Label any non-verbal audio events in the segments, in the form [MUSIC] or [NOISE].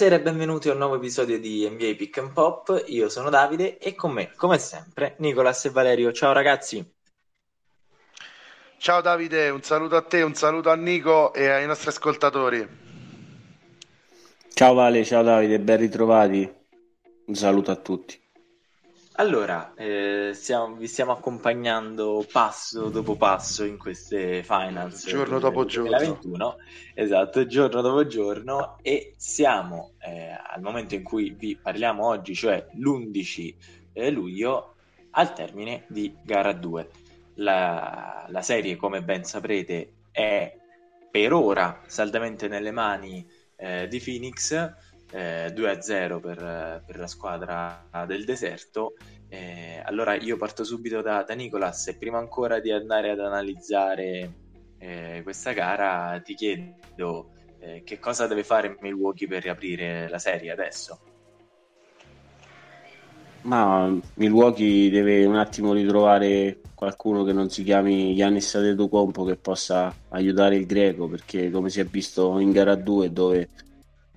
Buonasera e benvenuti a un nuovo episodio di NBA Pick and Pop. Io sono Davide e con me, come sempre, Nicolas e Valerio. Ciao ragazzi. Ciao Davide, un saluto a te, un saluto a Nico e ai nostri ascoltatori. Ciao Vale, ciao Davide, ben ritrovati. Un saluto a tutti. Allora, eh, stiamo, vi stiamo accompagnando passo dopo passo in queste finals giorno dopo giorno. 2021, esatto, giorno dopo giorno e siamo eh, al momento in cui vi parliamo oggi, cioè l'11 eh, luglio, al termine di gara 2. La, la serie, come ben saprete, è per ora saldamente nelle mani eh, di Phoenix eh, 2-0 per, per, la squadra del deserto. Eh, allora io parto subito da, da, Nicolas e prima ancora di andare ad analizzare eh, questa gara ti chiedo eh, che cosa deve fare Milwaukee per riaprire la serie adesso? Ma Milwaukee deve un attimo ritrovare qualcuno che non si chiami Giannis Adetokounmpo che possa aiutare il greco perché come si è visto in gara 2 dove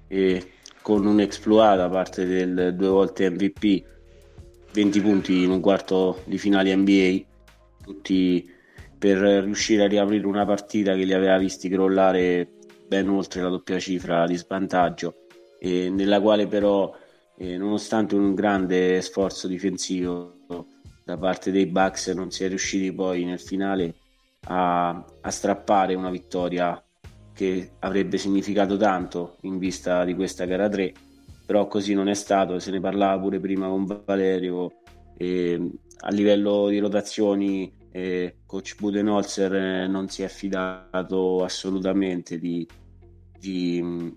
eh, con un exploit da parte del due volte MVP, 20 punti in un quarto di finale NBA, tutti per riuscire a riaprire una partita che li aveva visti crollare ben oltre la doppia cifra di svantaggio, e nella quale però, eh, nonostante un grande sforzo difensivo da parte dei Bucks, non si è riusciti poi nel finale a, a strappare una vittoria che avrebbe significato tanto in vista di questa gara 3, però così non è stato, se ne parlava pure prima con Valerio, e a livello di rotazioni eh, coach Budenholzer eh, non si è fidato assolutamente di, di,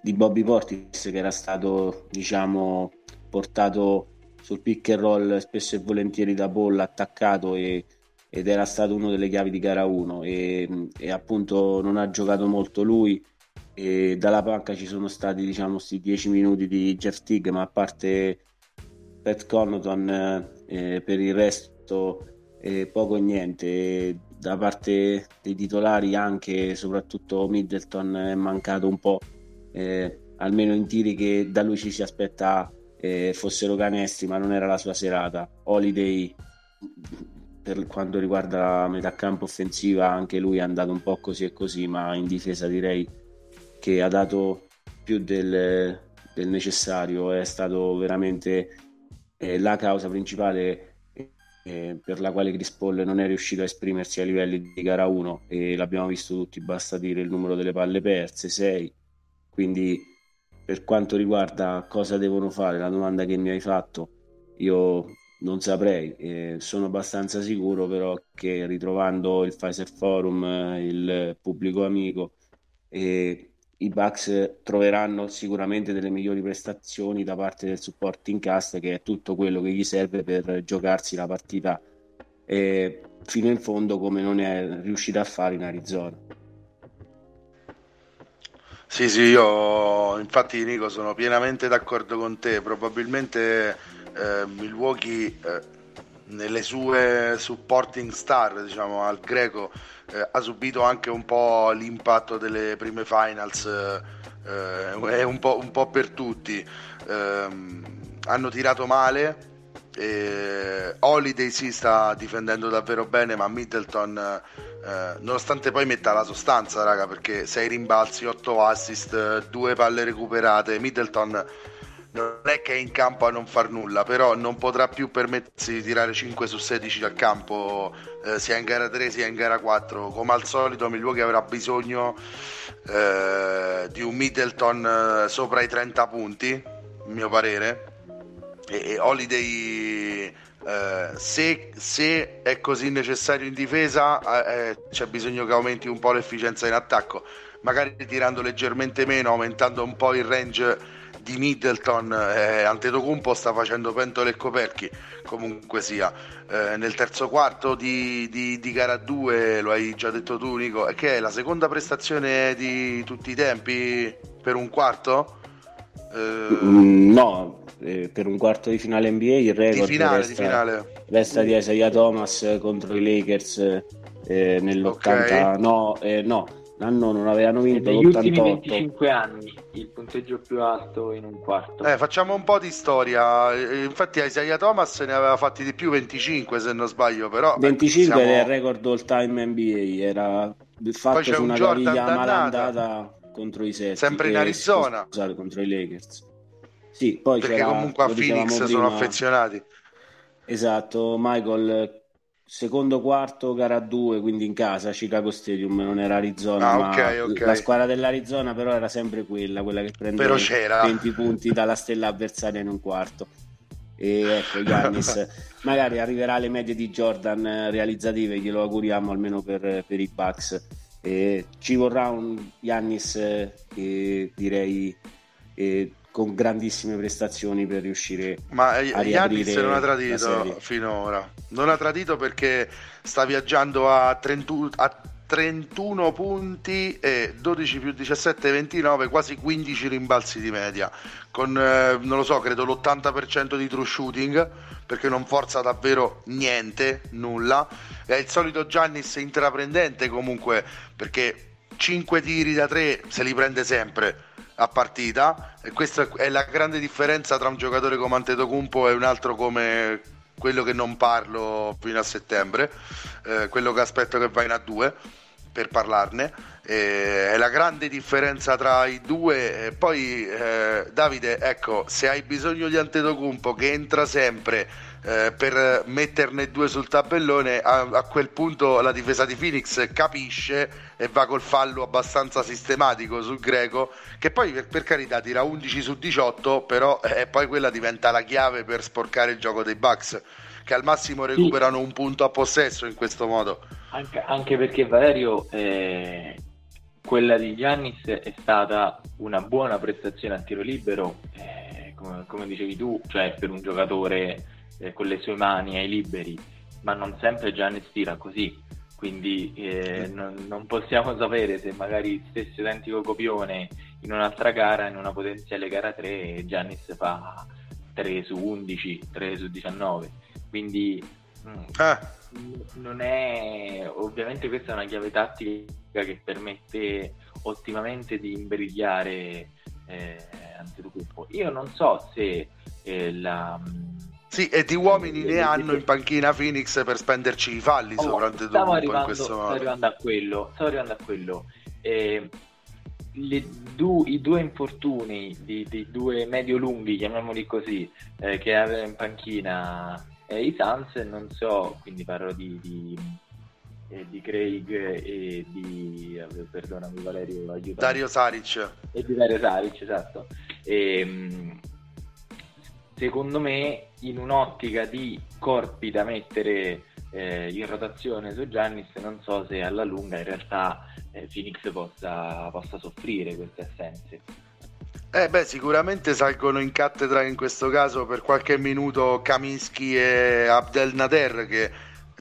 di Bobby Portis che era stato diciamo portato sul pick and roll spesso e volentieri da Paul attaccato e ed era stato uno delle chiavi di gara 1 e, e appunto non ha giocato molto lui. E dalla panca ci sono stati diciamo questi 10 minuti di Jeff Tigg ma a parte Pat Connaughton eh, per il resto eh, poco e niente da parte dei titolari anche soprattutto Middleton è mancato un po' eh, almeno in tiri che da lui ci si aspetta eh, fossero canestri ma non era la sua serata. Holiday per quanto riguarda la metà campo offensiva anche lui è andato un po' così e così, ma in difesa direi che ha dato più del, del necessario, è stato veramente eh, la causa principale eh, per la quale Chris Paul non è riuscito a esprimersi a livelli di gara 1 e l'abbiamo visto tutti, basta dire il numero delle palle perse, 6, quindi per quanto riguarda cosa devono fare, la domanda che mi hai fatto, io non saprei, eh, sono abbastanza sicuro però che ritrovando il Pfizer Forum, eh, il pubblico amico, eh, i Bucks troveranno sicuramente delle migliori prestazioni da parte del supporting cast che è tutto quello che gli serve per giocarsi la partita eh, fino in fondo come non è riuscito a fare in Arizona. Sì, sì, io infatti Nico sono pienamente d'accordo con te, probabilmente eh, Milwaukee eh, nelle sue supporting star diciamo, al greco eh, ha subito anche un po' l'impatto delle prime finals è eh, un po', un po', per tutti. Ehm, hanno tirato male eh, Holiday si sta difendendo davvero bene ma Middleton eh, nonostante poi metta la sostanza raga perché 6 rimbalzi 8 assist 2 palle recuperate Middleton non è che è in campo a non far nulla, però non potrà più permettersi di tirare 5 su 16 dal campo, eh, sia in gara 3 sia in gara 4. Come al solito Milwaukee avrà bisogno eh, di un Middleton eh, sopra i 30 punti, a mio parere. E, e Holiday, eh, se, se, è così necessario in difesa, eh, eh, c'è bisogno che aumenti un po' l'efficienza in attacco, magari tirando leggermente meno, aumentando un po' il range di Middleton eh, Antetokounmpo sta facendo pentole e coperchi comunque sia eh, nel terzo quarto di, di, di, gara 2 lo hai già detto tu Nico che è la seconda prestazione di tutti i tempi per un quarto? Eh... Mm, no eh, per un quarto di finale NBA il record di finale, resta, di finale. resta di Isaiah Thomas contro i Lakers eh, nell'80 okay. no, eh, no l'anno non avevano vinto negli ultimi 25 anni il punteggio più alto in un quarto. Eh, facciamo un po' di storia. Infatti Isaiah Thomas ne aveva fatti di più 25 se non sbaglio però 25 siamo... è il record all time NBA era fatto su una caviglia malandata contro i Celtics sempre in Arizona. scusate, contro i Lakers. Sì, poi perché comunque a Phoenix prima... sono affezionati. Esatto Michael secondo quarto gara 2 quindi in casa Chicago Stadium non era Arizona ah, okay, okay. la squadra dell'Arizona però era sempre quella quella che prende 20 punti dalla stella avversaria in un quarto. E ecco Giannis [LAUGHS] magari arriverà alle medie di Jordan realizzative glielo auguriamo almeno per, per i Bucks. E ci vorrà un Giannis eh, direi eh, con grandissime prestazioni per riuscire Ma a Giannis non ha tradito finora. Non ha tradito perché sta viaggiando a 31, a 31 punti e 12 più 17, 29, quasi 15 rimbalzi di media. Con, eh, non lo so, credo l'80% di true shooting perché non forza davvero niente, nulla. È il solito Giannis intraprendente comunque perché 5 tiri da 3 se li prende sempre a partita. E questa è la grande differenza tra un giocatore come Antetokounmpo e un altro come quello che non parlo fino a settembre, eh, quello che aspetto che va in A2 per parlarne. Eh, è la grande differenza tra i due. E poi, eh, Davide, ecco, se hai bisogno di Antetokounmpo che entra sempre eh, per metterne due sul tabellone, a, a, quel punto la difesa di Phoenix capisce e va col fallo abbastanza sistematico sul greco, che poi per, per carità tira 11 su 18, però eh, poi quella diventa la chiave per sporcare il gioco dei Bucks, che al massimo recuperano un punto a possesso in questo modo. Anche, anche perché Valerio... Eh quella di Giannis è stata una buona prestazione a tiro libero, eh, come, come, dicevi tu, cioè per un giocatore eh, con le sue mani ai liberi, ma non sempre Giannis tira così, quindi eh, non, non, possiamo sapere se magari stesso identico copione in un'altra gara, in una potenziale gara 3, Giannis fa 3 su 11, 3 su 19, quindi mm, ah. Non è ovviamente questa è una chiave tattica che permette ottimamente di imbrigliare eh, Antetokounmpo. Io non so se eh, la sì, e di uomini ne hanno in panchina Phoenix per spenderci i falli oh, soprattutto stavo arrivando, stavo arrivando a quello, stavo arrivando a quello. Eh, du- I due infortuni di, di due medio-lunghi, chiamiamoli così, eh, che aveva in panchina eh, i Suns, non so, quindi parlo di, di, eh, di Craig e di, eh, perdonami Valerio, aiutami. Dario Saric. E di Dario Saric, esatto. E, ehm, secondo me in un'ottica di corpi da mettere eh, in rotazione su Giannis non so se alla lunga in realtà eh, Phoenix possa, possa soffrire queste assenze. Eh beh, sicuramente salgono in cattedra in questo caso per qualche minuto Kaminsky e Abdel Nader che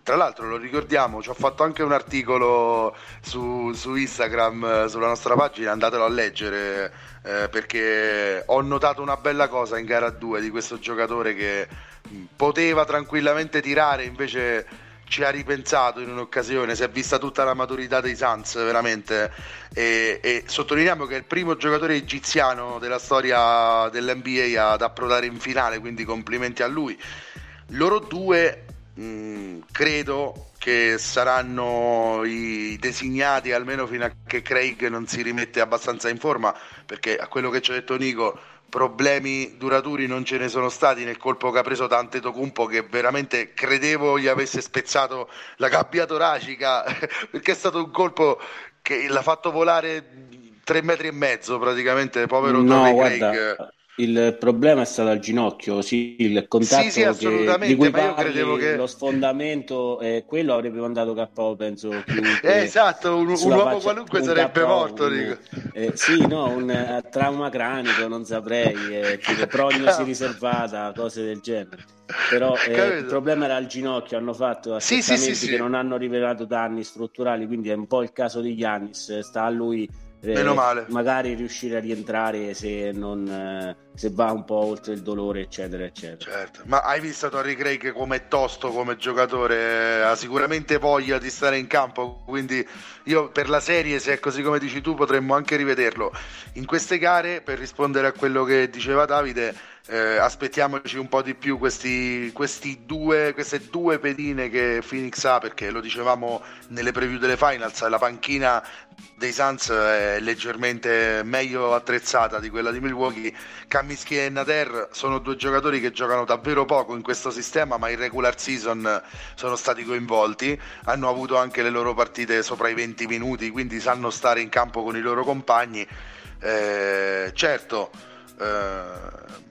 tra l'altro lo ricordiamo, ci ho fatto anche un articolo su, su Instagram, sulla nostra pagina, andatelo a leggere eh, perché ho notato una bella cosa in gara 2 di questo giocatore che poteva tranquillamente tirare, invece ci ha ripensato in un'occasione, si è vista tutta la maturità dei Suns veramente e, e sottolineiamo che è il primo giocatore egiziano della storia dell'NBA ad approdare in finale, quindi complimenti a lui. Loro due Mm, credo che saranno i designati almeno fino a che Craig non si rimette abbastanza in forma perché a quello che ci ha detto Nico problemi duraturi non ce ne sono stati nel colpo che ha preso Tante Tocumpo che veramente credevo gli avesse spezzato la gabbia toracica [LAUGHS] perché è stato un colpo che l'ha fatto volare tre metri e mezzo praticamente povero no, Tony Craig il problema è stato al ginocchio, sì, il contatto sì, sì, assolutamente, che, di cui parli, che... lo sfondamento, eh, quello avrebbe mandato KO, penso. [LAUGHS] eh, esatto, un, un uomo faccia, qualunque un sarebbe KO, morto. Un, eh, sì, no, un uh, trauma cranico, non saprei, eh, tipo prognosi [LAUGHS] riservata, cose del genere. Però eh, il problema era al ginocchio, hanno fatto assestamenti sì, che non hanno rivelato danni strutturali, quindi è un po' il caso di Giannis, sta a lui Meno male. magari riuscire a rientrare se, non, eh, se va un po' oltre il dolore, eccetera, eccetera. Certo, ma hai visto Torrey Craig come è tosto come giocatore? Ha sicuramente voglia di stare in campo, quindi io per la serie, se è così come dici tu, potremmo anche rivederlo. In queste gare, per rispondere a quello che diceva Davide, eh, aspettiamoci un po' di più questi, questi due, queste due pedine che Phoenix ha, perché lo dicevamo nelle preview delle finals, la panchina dei Suns è leggermente meglio attrezzata di quella di Milwaukee. Kaminsky e Nader sono due giocatori che giocano davvero poco in questo sistema, ma in regular season sono stati coinvolti, hanno avuto anche le loro partite sopra i 20 minuti, quindi sanno stare in campo con i loro compagni. Eh, certo, eh,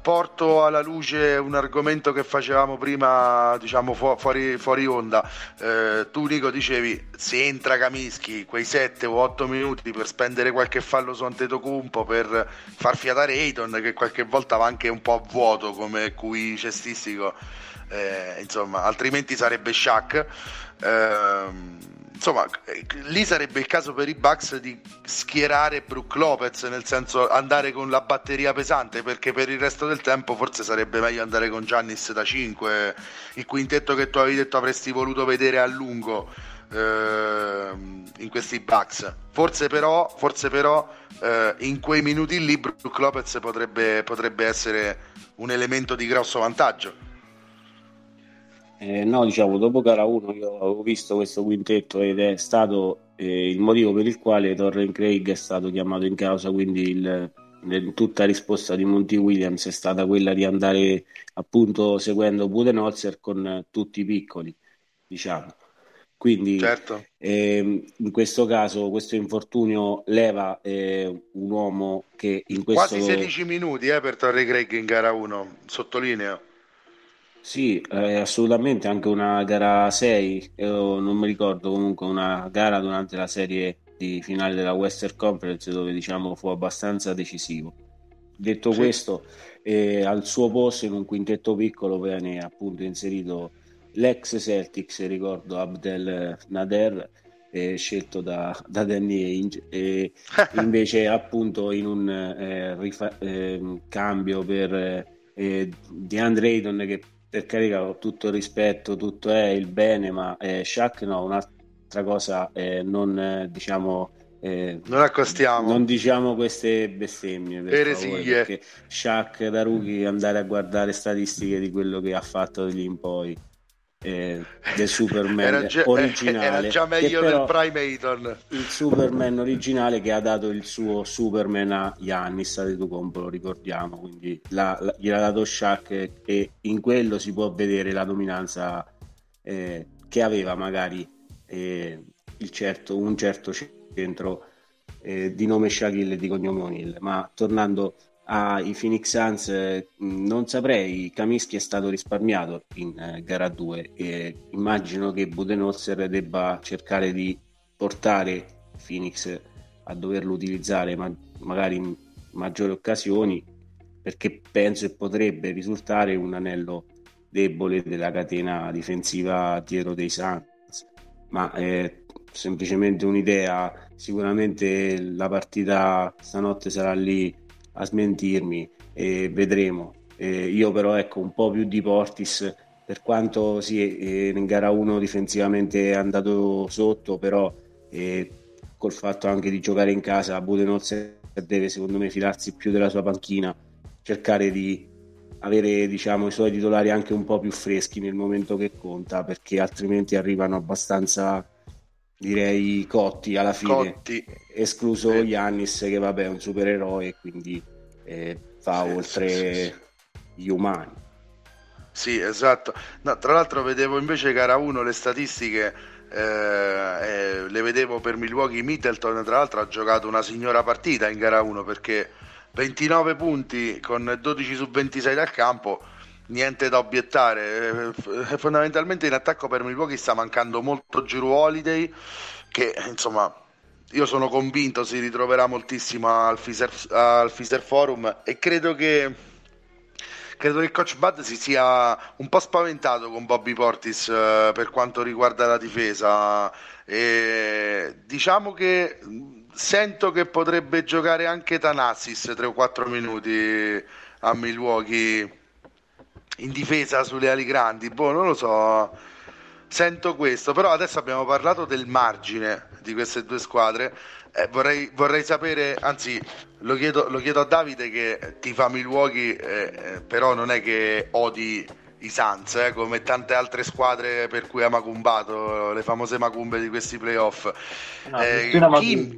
porto alla luce un argomento che facevamo prima, diciamo fu- fuori, fuori, onda. Eh, tu, Nico, dicevi se entra Kamischi quei 7 o 8 minuti per spendere qualche fallo su Antetokounmpo per far fiatare Ayton, che qualche volta va anche un po' a vuoto come cui cestistico, eh, insomma, altrimenti sarebbe Shaq. Eh, insomma, lì sarebbe il caso per i Bucks di schierare Brook Lopez, nel senso andare con la batteria pesante, perché per il resto del tempo forse sarebbe meglio andare con Giannis da 5, il quintetto che tu avevi detto avresti voluto vedere a lungo eh, in questi Bucks. Forse però, forse però eh, in quei minuti lì Brook Lopez potrebbe, potrebbe essere un elemento di grosso vantaggio. Eh, no, diciamo, dopo gara 1 io avevo visto questo quintetto ed è stato eh, il motivo per il quale Torren Craig è stato chiamato in causa, quindi il, tutta risposta di Monty Williams è stata quella di andare appunto seguendo Budenholzer con tutti i piccoli, diciamo. Quindi certo. eh, in questo caso questo infortunio leva eh, un uomo che in questo... Quasi 16 minuti eh, per Torre Craig in gara 1, sottolineo. Sì, eh, assolutamente, anche una gara 6, io non mi ricordo comunque una gara durante la serie di finale della Western Conference dove diciamo fu abbastanza decisivo. Detto sì. questo, eh, al suo posto in un quintetto piccolo viene appunto inserito l'ex Celtics, ricordo Abdel Nader, eh, scelto da, da, Danny Ainge, e [LAUGHS] invece appunto in un eh, rifa- ehm, cambio per eh, DeAndre Ayton che per carità, ho tutto il rispetto, tutto è il bene, ma eh, Shaq no, un'altra cosa, eh, non eh, diciamo... Eh, non accostiamo. Non diciamo queste bestemmie, per favore, perché Shaq da rookie andare a guardare statistiche di quello che ha fatto lì in poi eh, del Superman era già, originale. Era già meglio del Prime Ayton. Il Superman originale che ha dato il suo Superman a Yannis Antetokounmpo, lo ricordiamo, quindi la, la, gliel'ha dato Shaq e in quello si può vedere la dominanza eh, che aveva magari eh, certo, un certo centro eh, di nome Shaquille e di cognome O'Neill. Ma tornando ai Phoenix Suns eh, non saprei Kaminsky è stato risparmiato in eh, gara 2 e immagino che Budenholzer debba cercare di portare Phoenix a doverlo utilizzare ma- magari in maggiori occasioni perché penso che potrebbe risultare un anello debole della catena difensiva dietro dei Suns. Ma è semplicemente un'idea sicuramente la partita stanotte sarà lì a smentirmi e vedremo. Eh, io però ecco un po' più di Portis per quanto sì, eh, in gara 1 difensivamente è andato sotto, però eh, col fatto anche di giocare in casa Budenholzer deve secondo me filarsi più della sua panchina, cercare di avere diciamo, i suoi titolari anche un po' più freschi nel momento che conta, perché altrimenti arrivano abbastanza direi cotti alla fine, cotti. escluso eh. Yannis che vabbè è un supereroe quindi eh, fa sì, oltre sì, sì, gli umani. Sì, esatto. No, tra l'altro vedevo invece gara 1 le statistiche, eh, eh, le vedevo per Milwaukee Middleton, tra l'altro ha giocato una signora partita in gara 1 perché 29 punti con 12 su 26 dal campo niente da obiettare. Eh, fondamentalmente in attacco per Milwaukee sta mancando molto Giro Holiday, che insomma io sono convinto si ritroverà moltissimo al Fiser, al Fiser Forum e credo che credo che Coach Bud si sia un po' spaventato con Bobby Portis eh, per quanto riguarda la difesa. E diciamo che sento che potrebbe giocare anche Tanassis 3 o 4 minuti a Milwaukee in difesa sulle ali grandi. Boh, non lo so. Sento questo, però adesso abbiamo parlato del margine di queste due squadre. Eh, vorrei, vorrei, sapere, anzi, lo chiedo, lo chiedo, a Davide che ti fa Milwaukee, eh, però non è che odi i Suns, eh, come tante altre squadre per cui ha macumbato, le famose macumbe di questi playoff. No, eh, chi,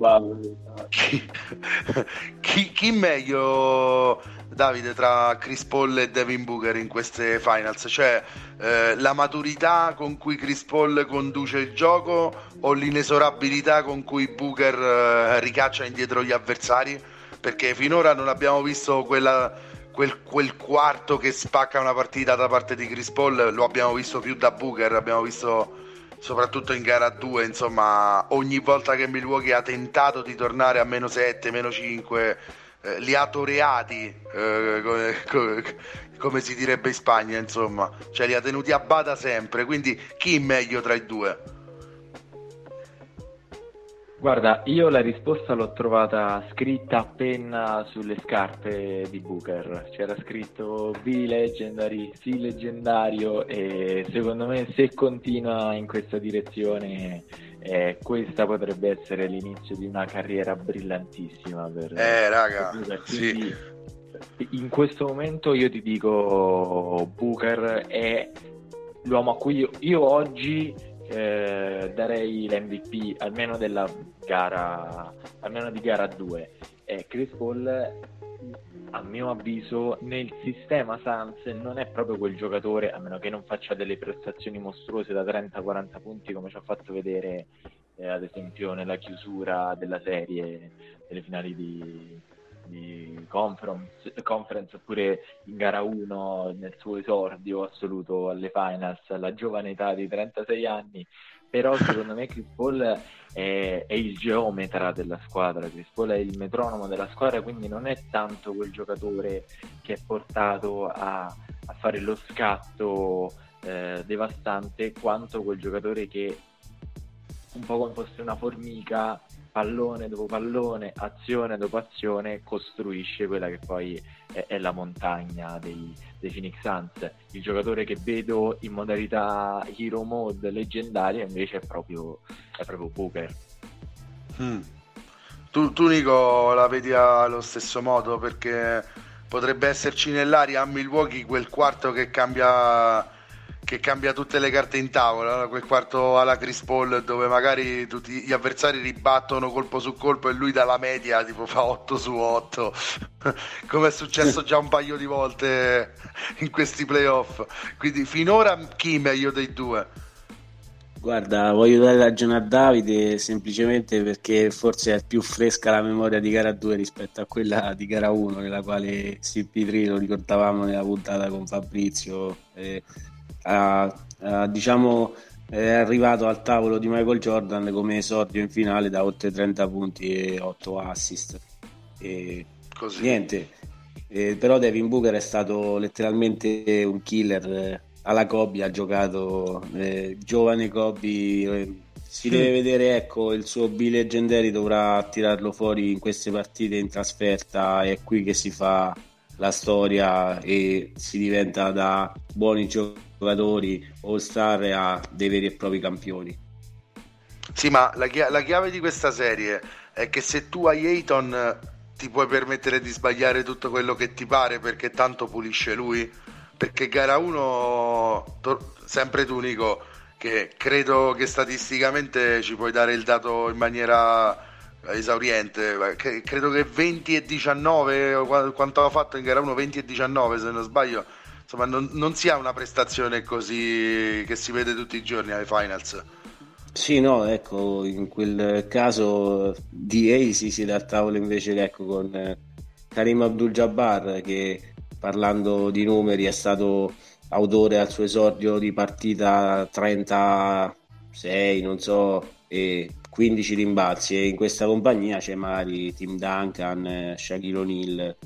chi, [LAUGHS] chi, chi, meglio, Davide, tra Chris Paul e Devin Booker in queste finals? Cioè eh, la maturità con cui Chris Paul conduce il gioco o l'inesorabilità con cui Booker eh, ricaccia indietro gli avversari? Perché finora non abbiamo visto quella quel, quel, quarto che spacca una partita da parte di Chris Paul lo abbiamo visto più da Booker, abbiamo visto soprattutto in gara 2, insomma, ogni volta che Milwaukee ha tentato di tornare a meno 7, meno 5, eh, li ha toreati, eh, come, come, come, si direbbe in Spagna, insomma, cioè li ha tenuti a bada sempre, quindi chi meglio tra i due? Guarda, io la risposta l'ho trovata scritta a penna sulle scarpe di Booker. C'era scritto B Legendary, C leggendario e secondo me se continua in questa direzione eh, questa potrebbe essere l'inizio di una carriera brillantissima per, eh, raga, per Quindi, sì. in questo momento io ti dico Booker è l'uomo a cui io, io oggi eh, darei l'MVP almeno della gara, almeno di gara 2. Eh, Chris Paul, a mio avviso, nel sistema Suns non è proprio quel giocatore, a meno che non faccia delle prestazioni mostruose da 30-40 punti come ci ha fatto vedere eh, ad esempio nella chiusura della serie delle finali di, di conference, conference, oppure in gara 1 nel suo esordio assoluto alle finals alla giovane età di 36 anni. Però secondo me Chris Paul è, è, il geometra della squadra. Chris Paul è il metronomo della squadra quindi non è tanto quel giocatore che è portato a, a fare lo scatto eh, devastante quanto quel giocatore che un po' come fosse una formica pallone dopo pallone, azione dopo azione, costruisce quella che poi è, è la montagna dei, dei, Phoenix Suns. Il giocatore che vedo in modalità hero mode leggendaria invece è proprio, è proprio Booker. Hmm. Tu, tu, Nico, la vedi allo stesso modo perché potrebbe esserci nell'aria a Milwaukee quel quarto che cambia che cambia tutte le carte in tavola, quel quarto alla Chris Paul dove magari tutti gli avversari ribattono colpo su colpo e lui dalla media tipo fa 8 su 8, [LAUGHS] come è successo già un paio di volte in questi playoff. Quindi finora chi meglio dei due? Guarda, voglio dare ragione a Davide semplicemente perché forse è più fresca la memoria di gara 2 rispetto a quella di gara 1, nella quale CP3 lo ricordavamo nella puntata con Fabrizio. Eh, ha, ha, diciamo, è arrivato al tavolo di Michael Jordan come esordio in finale da oltre 30 punti e 8 assist. E Così. Niente, eh, però Devin Booker è stato letteralmente un killer. Eh, alla Kobe ha giocato eh, giovane Kobe. Eh, si deve vedere, ecco, il suo B Legendary dovrà tirarlo fuori in queste partite in trasferta. È qui che si fa la storia e si diventa da buoni giocatori giocatori all star a dei veri e propri campioni. Sì, ma la, chi- la chiave di questa serie è che se tu hai Ayton ti puoi permettere di sbagliare tutto quello che ti pare perché tanto pulisce lui. Perché gara 1, to- sempre tu Nico, che credo che statisticamente ci puoi dare il dato in maniera esauriente, credo che 20 e 19, quanto ha fatto in gara 1, 20 e 19 se non sbaglio, insomma non, non si ha una prestazione così che si vede tutti i giorni alle finals. Sì, no, ecco, in quel caso DA si siede al tavolo invece ecco, con eh, Karim Abdul-Jabbar che parlando di numeri è stato autore al suo esordio di partita 36, non so, e 15 rimbalzi. E in questa compagnia c'è magari Tim Duncan, Shaquille O'Neal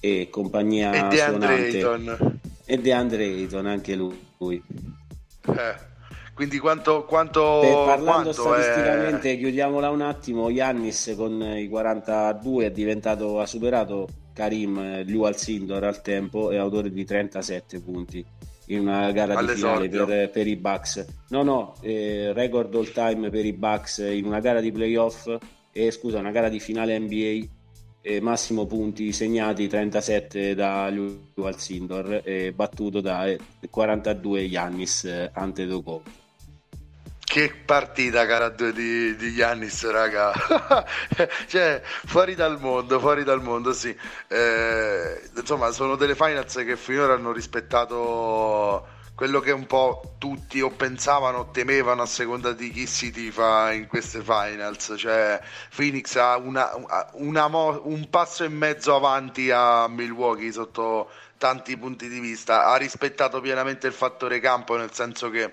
e compagnia e suonante E DeAndre Ayton, anche lui. Eh. Quindi quanto, quanto, per, parlando quanto statisticamente, è... chiudiamola un attimo, Yannis con i 42 è diventato, ha superato Karim Liu Alcindor al tempo e autore di 37 punti in una gara di finale per, per, i Bucks. No, no, eh, record all time per i Bucks in una gara di playoff, eh, scusa, una gara di finale NBA, eh, massimo punti segnati 37 da Liu Alcindor, eh, battuto da 42 Yannis eh, Antetokounmpo. Che partita cara due di, di Giannis, raga. [LAUGHS] cioè, fuori dal mondo, fuori dal mondo, sì. Eh, insomma, sono delle finals che finora hanno rispettato quello che un po' tutti o pensavano o temevano a seconda di chi si tifa in queste finals. Cioè, Phoenix ha una, una mo- un passo e mezzo avanti a Milwaukee sotto tanti punti di vista. Ha rispettato pienamente il fattore campo, nel senso che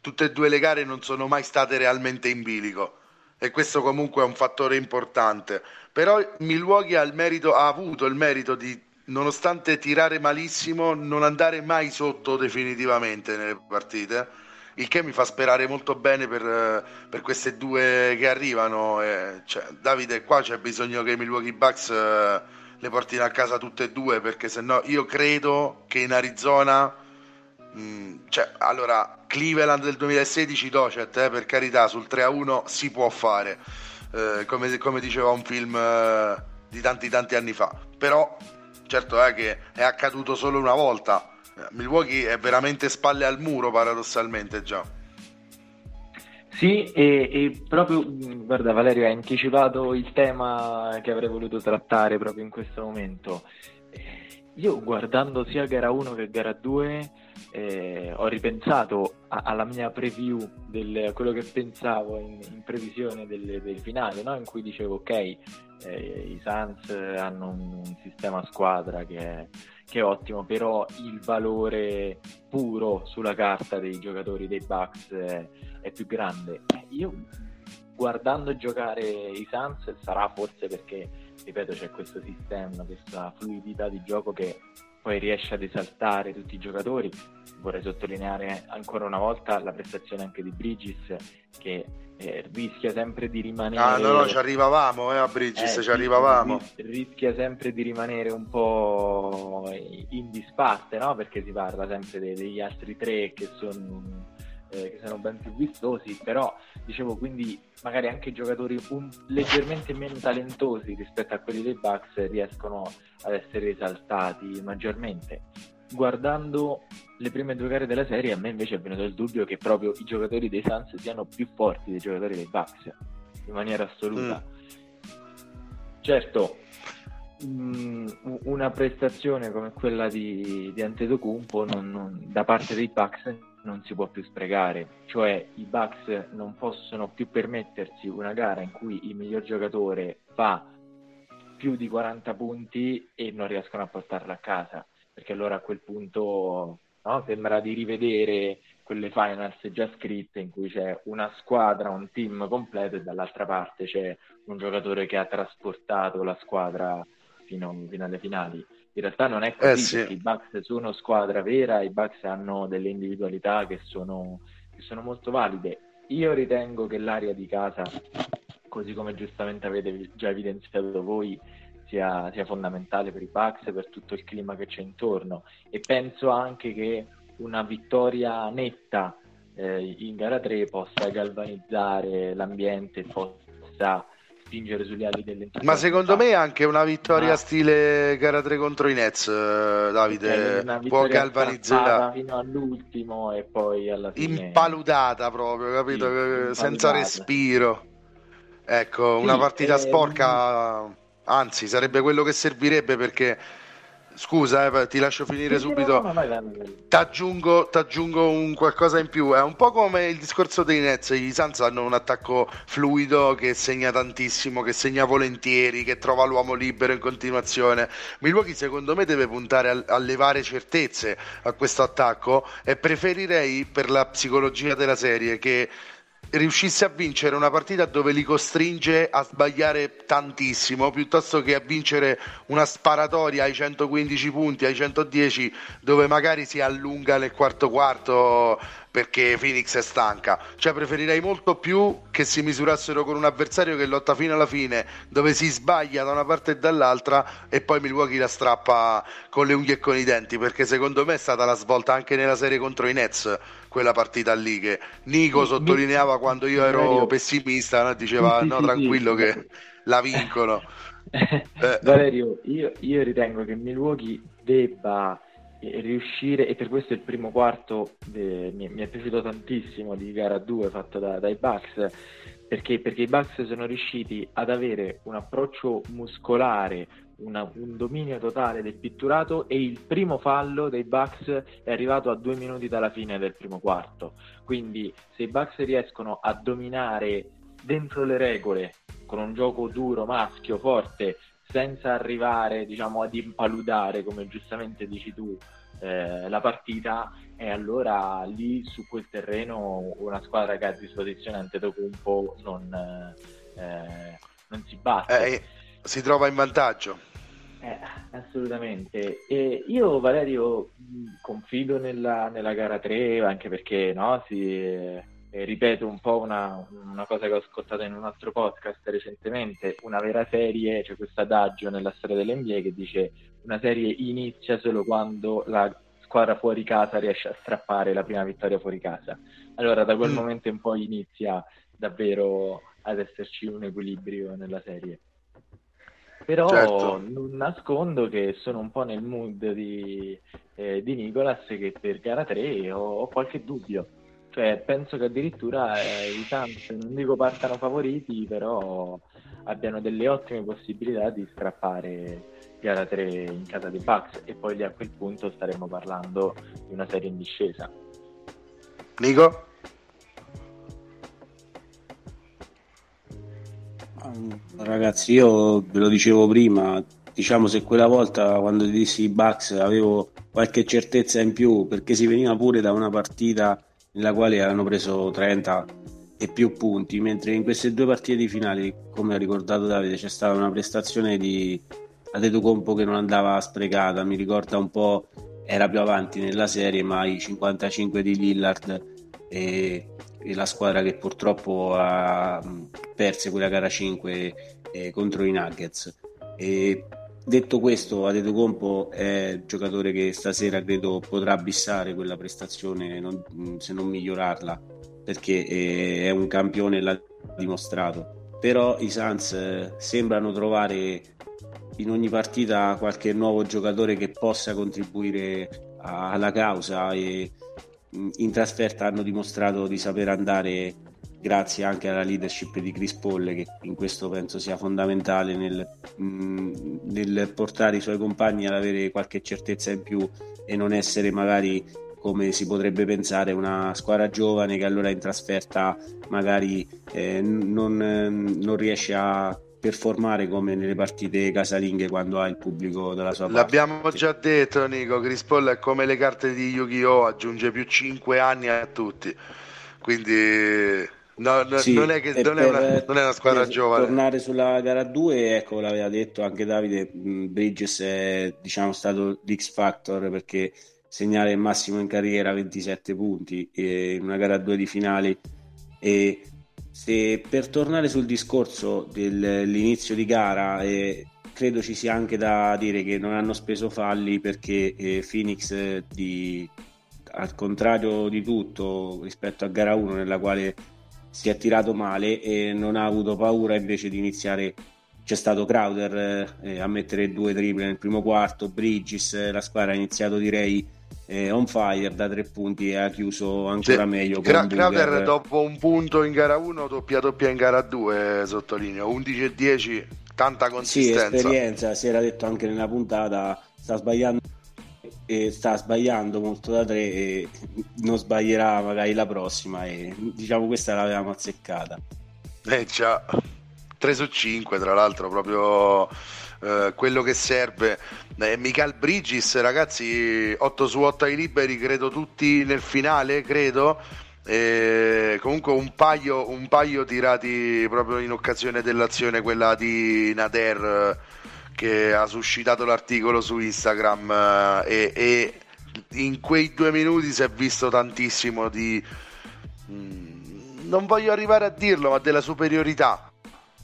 tutte e due le gare non sono mai state realmente in bilico e questo comunque è un fattore importante. Però Milwaukee ha, merito, ha avuto il merito di, nonostante tirare malissimo, non andare mai sotto definitivamente nelle partite. Il che mi fa sperare molto bene per, per queste due che arrivano. Eh, cioè, Davide, qua c'è bisogno che i Milwaukee Bucks eh, le portino a casa tutte e due, perché se no io credo che in Arizona Mm, cioè, allora, Cleveland del 2016 Docet, eh, per carità, sul 3-1 si può fare, eh, come, come, diceva un film eh, di tanti tanti anni fa. Però, certo è che è accaduto solo una volta. Milwaukee è veramente spalle al muro, paradossalmente già. Sì, e, e, proprio, guarda Valerio, hai anticipato il tema che avrei voluto trattare proprio in questo momento. Io guardando sia gara 1 che gara 2 eh, ho ripensato a, alla mia preview del quello che pensavo in, in previsione del, del finale, no? in cui dicevo ok, eh, i Suns hanno un, un sistema squadra che è, che è, ottimo, però il valore puro sulla carta dei giocatori dei Bucks è, è più grande. Io guardando giocare i Suns sarà forse perché ripeto c'è questo sistema, questa fluidità di gioco che poi riesce ad esaltare tutti i giocatori. Vorrei sottolineare ancora una volta la prestazione anche di Bridges che eh, rischia sempre di rimanere... Ah no, no, ci arrivavamo eh, a Bridges, eh, ci arrivavamo. Rischia sempre di rimanere un po' in disparte, no? Perché si parla sempre degli altri tre che sono eh, che sono ben più vistosi, però dicevo quindi magari anche giocatori un, leggermente meno talentosi rispetto a quelli dei Bucks riescono ad essere esaltati maggiormente. Guardando le prime due gare della serie, a me invece è venuto il dubbio che proprio i giocatori dei Suns siano più forti dei giocatori dei Bucks in maniera assoluta. Mm. Certo, mm, una prestazione come quella di, di Antetokounmpo non, non, da parte dei Bucks non si può più sprecare, cioè i Bucks non possono più permettersi una gara in cui il miglior giocatore fa più di 40 punti e non riescono a portarla a casa, perché allora a quel punto no, sembra di rivedere quelle finals già scritte in cui c'è una squadra, un team completo e dall'altra parte c'è un giocatore che ha trasportato la squadra fino, fino alle finali in realtà non è così, eh sì. i Bucks sono squadra vera, i Bucks hanno delle individualità che sono, che sono molto valide. Io ritengo che l'area di casa, così come giustamente avete già evidenziato voi, sia, sia, fondamentale per i Bucks, per tutto il clima che c'è intorno e penso anche che una vittoria netta eh, in gara 3 possa galvanizzare l'ambiente, possa spingere sugli ali dell'entusiasmo. Ma secondo me anche una vittoria ah. stile gara 3 contro i Nets, eh, Davide, può galvanizzare fino all'ultimo e poi alla fine impaludata proprio, capito? Sì, Senza respiro. Ecco, sì, una partita eh, sporca, anzi, sarebbe quello che servirebbe perché Scusa, eh, ti lascio finire subito. Ti aggiungo un qualcosa in più. È un po' come il discorso dei Nets. I Suns hanno un attacco fluido che segna tantissimo, che segna volentieri, che trova l'uomo libero in continuazione. Milwaukee, secondo me, deve puntare a, a levare certezze a questo attacco e preferirei per la psicologia della serie che riuscisse a vincere una partita dove li costringe a sbagliare tantissimo piuttosto che a vincere una sparatoria ai 115 punti, ai 110 dove magari si allunga nel quarto quarto perché Phoenix è stanca. Cioè preferirei molto più che si misurassero con un avversario che lotta fino alla fine, dove si sbaglia da una parte e dall'altra e poi Milwaukee la strappa con le unghie e con i denti, perché secondo me è stata la svolta anche nella serie contro i Nets quella partita lì che Nico sottolineava quando io ero pessimista, no? diceva no tranquillo che la vincono. [LAUGHS] eh. Valerio, io, io ritengo che Milwaukee debba riuscire, e per questo il primo quarto eh, mi, mi, è piaciuto tantissimo di gara 2 fatto da, dai Bucks, perché, perché, i Bucks sono riusciti ad avere un approccio muscolare, una, un dominio totale del pitturato e il primo fallo dei Bucks è arrivato a due minuti dalla fine del primo quarto. Quindi se i Bucks riescono a dominare dentro le regole con un gioco duro, maschio, forte, senza arrivare diciamo, ad impaludare, come giustamente dici tu, eh, la partita, e allora lì su quel terreno una squadra che ha a disposizione Antetokounmpo non, eh, non si batte. Eh, si trova in vantaggio. Eh, assolutamente. E io, Valerio, confido nella, nella gara 3, anche perché no, si eh, ripeto un po' una, una, cosa che ho ascoltato in un altro podcast recentemente, una vera serie, c'è cioè questo adagio nella storia dell'NBA che dice una serie inizia solo quando la squadra fuori casa riesce a strappare la prima vittoria fuori casa. Allora da quel mm. momento in poi inizia davvero ad esserci un equilibrio nella serie. Però certo. non nascondo che sono un po' nel mood di, eh, di Nicolas che per gara 3 ho, ho qualche dubbio cioè, penso che addirittura eh, i Suns, non dico partano favoriti, però abbiano delle ottime possibilità di strappare gara 3 in casa dei Bucks e poi lì a quel punto staremmo parlando di una serie in discesa. Nico? Ragazzi, io ve lo dicevo prima, diciamo se quella volta quando ti dissi i Bucks avevo qualche certezza in più perché si veniva pure da una partita nella quale hanno preso 30 e più punti, mentre in queste due partite di finale, come ha ricordato Davide, c'è stata una prestazione di Compo che non andava sprecata, mi ricorda un po', era più avanti nella serie, ma i 55 di Lillard e la squadra che purtroppo ha perso quella gara 5 eh, contro i Nuggets. E Detto questo, Adetokounmpo è il giocatore che stasera credo potrà bissare quella prestazione non, se non migliorarla perché è un campione l'ha dimostrato però i Suns eh, sembrano trovare in ogni partita qualche nuovo giocatore che possa contribuire alla causa e in trasferta hanno dimostrato di saper andare grazie anche alla leadership di Chris Paul che in questo penso sia fondamentale nel, mm, nel, portare i suoi compagni ad avere qualche certezza in più e non essere magari come si potrebbe pensare una squadra giovane che allora in trasferta magari eh, non, non riesce a performare come nelle partite casalinghe quando ha il pubblico dalla sua parte. L'abbiamo già detto Nico, Chris Paul è come le carte di Yu-Gi-Oh! aggiunge più 5 anni a tutti. Quindi No, no sì, non, è che, non, per, è una, non, è una, squadra per giovane. Tornare sulla gara 2, ecco, l'aveva detto anche Davide, Bridges è diciamo, stato l'X Factor perché segnare il massimo in carriera 27 punti in una gara 2 di finali e se per tornare sul discorso dell'inizio di gara eh, credo ci sia anche da dire che non hanno speso falli perché eh, Phoenix di, al contrario di tutto rispetto a gara 1 nella quale si è tirato male e non ha avuto paura invece di iniziare c'è stato Crowder eh, a mettere due triple nel primo quarto Bridges, eh, la squadra ha iniziato direi eh, on fire da tre punti e ha chiuso ancora sì. meglio Cra- Crowder dopo un punto in gara 1 doppia doppia in gara 2 sottolineo. 11 e 10 tanta consistenza. sì esperienza si era detto anche nella puntata sta sbagliando sta sbagliando molto da tre e non sbaglierà magari la prossima e diciamo questa l'avevamo azzeccata. Eh già. 3 su 5 tra l'altro proprio eh, quello che serve eh, Michael Bridges ragazzi 8 su 8 ai liberi credo tutti nel finale credo. E comunque un paio, un paio tirati proprio in occasione dell'azione quella di Nader che ha suscitato l'articolo su Instagram eh, e, e in quei due minuti si è visto tantissimo di mm, non voglio arrivare a dirlo ma della superiorità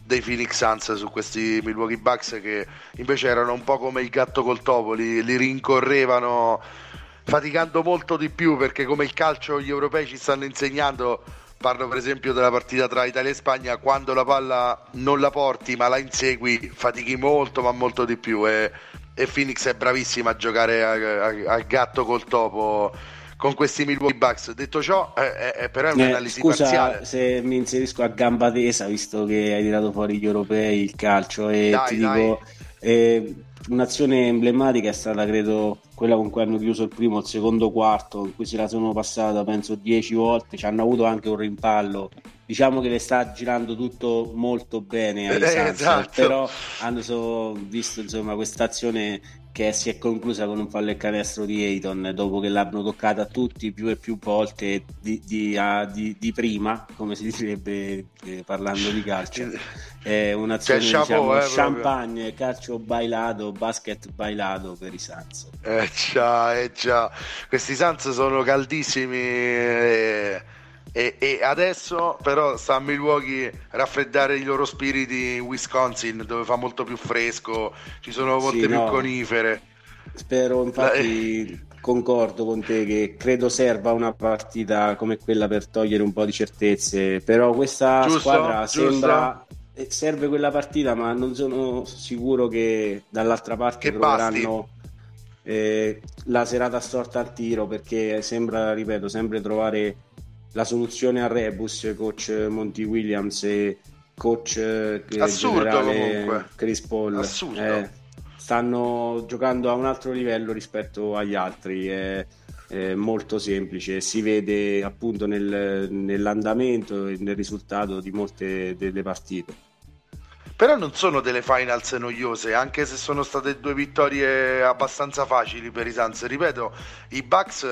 dei Phoenix Suns su questi Milwaukee Bucks che invece erano un po' come il gatto col topo li, li rincorrevano faticando molto di più perché come il calcio gli europei ci stanno insegnando parlo per esempio della partita tra Italia e Spagna quando la palla non la porti ma la insegui fatichi molto ma molto di più. E, e Phoenix è bravissima a giocare al gatto col topo con questi Milwaukee Bucks. Detto ciò è, è, però è un'analisi eh, scusa parziale. se mi inserisco a gamba tesa visto che hai tirato fuori gli europei il calcio e dai, ti dai. dico eh, un'azione emblematica è stata credo quella con cui hanno chiuso il primo il secondo quarto in cui se la sono passata penso dieci volte. Ci hanno avuto anche un rimpallo diciamo che le sta girando tutto molto bene ai Eh, Suns, esatto. però hanno so- visto insomma questa azione che si è conclusa con un fallo e canestro di Ayton dopo che l'hanno toccata tutti più e più volte di, di- a- di- di prima come si direbbe eh, parlando di calcio è un'azione Cioè, diciamo, eh, proprio. champagne, calcio bailato, basket bailato per i Suns. Eh già, eh già. Questi Suns sono caldissimi e, e- e adesso però sta a Milwaukee raffreddare i loro spiriti in Wisconsin dove fa molto più fresco, ci sono molte Sì, più no. conifere. Spero, infatti, concordo con te che credo serva una partita come quella per togliere un po' di certezze, però questa Giusto, squadra giusto. sembra eh, serve quella partita, ma non sono sicuro che dall'altra parte Che troveranno eh, la serata storta al tiro perché sembra, ripeto, sempre trovare la soluzione a rebus, coach Monty Williams e coach eh, generale. Chris Paul. Assurdo. Eh, stanno giocando a un altro livello rispetto agli altri. È, è molto semplice, si vede appunto nel- nell'andamento e nel risultato di molte delle partite. Però non sono delle finals noiose, anche se sono state due vittorie abbastanza facili per i Suns. Ripeto, i Bucks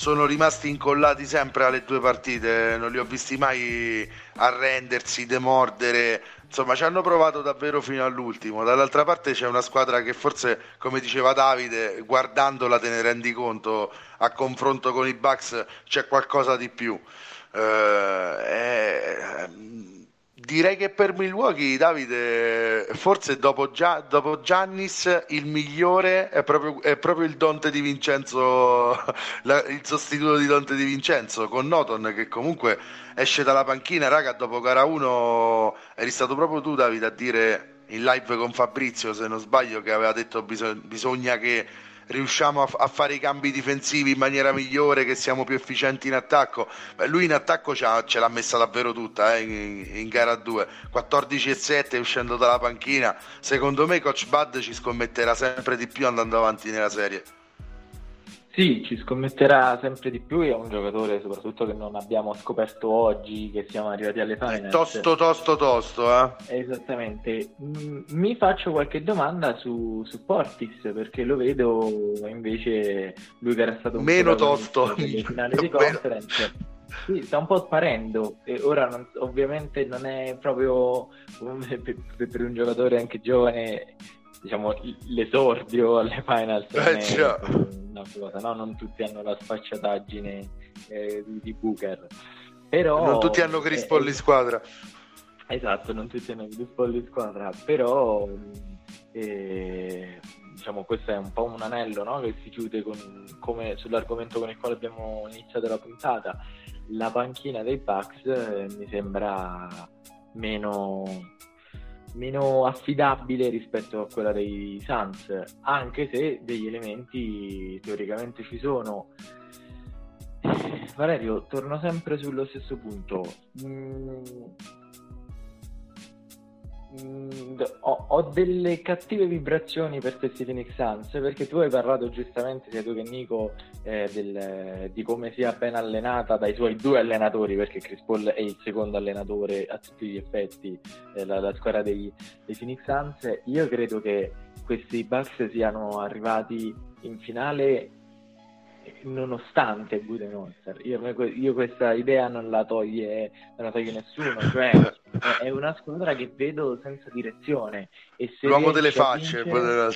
sono rimasti incollati sempre alle due partite, non li ho visti mai arrendersi, demordere. Insomma, ci hanno provato davvero fino all'ultimo. Dall'altra parte c'è una squadra che forse, come diceva Davide, guardandola te ne rendi conto a confronto con i Bucks c'è qualcosa di più. Eh, eh, direi che per Milwaukee, Davide, forse dopo, Gia- dopo Giannis il migliore è proprio, è proprio il Dante di Vincenzo, [LAUGHS] la- il sostituto di Dante di Vincenzo con Noton che comunque esce dalla panchina, raga, dopo gara 1 eri stato proprio tu Davide a dire in live con Fabrizio, se non sbaglio, che aveva detto biso- bisogna che riusciamo a, a fare i cambi difensivi in maniera migliore, che siamo più efficienti in attacco. Beh, lui in attacco ce l'ha, messa davvero tutta eh, in, in gara 2, 14 e 7 uscendo dalla panchina. Secondo me Coach Bud ci scommetterà sempre di più andando avanti nella serie. Sì, ci scommetterà sempre di più. È un giocatore, soprattutto che non abbiamo scoperto oggi, che siamo arrivati alle È finals. tosto, tosto, tosto, eh. Esattamente. Mm, Mi faccio qualche domanda su, su Portis perché lo vedo invece lui che era stato un Meno tosto. delle finali di [LAUGHS] conference. Sì, sta un po' sparendo e ora non- ovviamente non è proprio [LAUGHS] per- per un giocatore anche giovane diciamo l'esordio alle finals Eh, già. una cosa, no? non tutti hanno la sfacciataggine eh, di, di Booker però Non tutti hanno Chris Paul in squadra. Esatto, non tutti hanno Chris Paul in squadra, però eh, diciamo questo è un po' un anello no? che si chiude con, come sull'argomento con il quale abbiamo iniziato la puntata. La panchina dei Bucks eh, mi sembra meno, meno affidabile rispetto a quella dei Suns, anche se degli elementi teoricamente ci sono. Valerio, torno sempre sullo stesso punto. Mm, ho, ho delle cattive vibrazioni per questi Phoenix Suns perché tu hai parlato giustamente, sia tu che Nico, eh, del- di come sia ben allenata dai suoi due allenatori, perché Chris Paul è il secondo allenatore a tutti gli effetti, eh, la, la squadra dei, dei Phoenix Suns. Io credo che questi Bucks siano arrivati in finale nonostante Budenholzer. Io, io, questa idea non la toglie, non la toglie nessuno, [LAUGHS] cioè è una squadra che vedo senza direzione. E se L'uomo delle facce, vincere...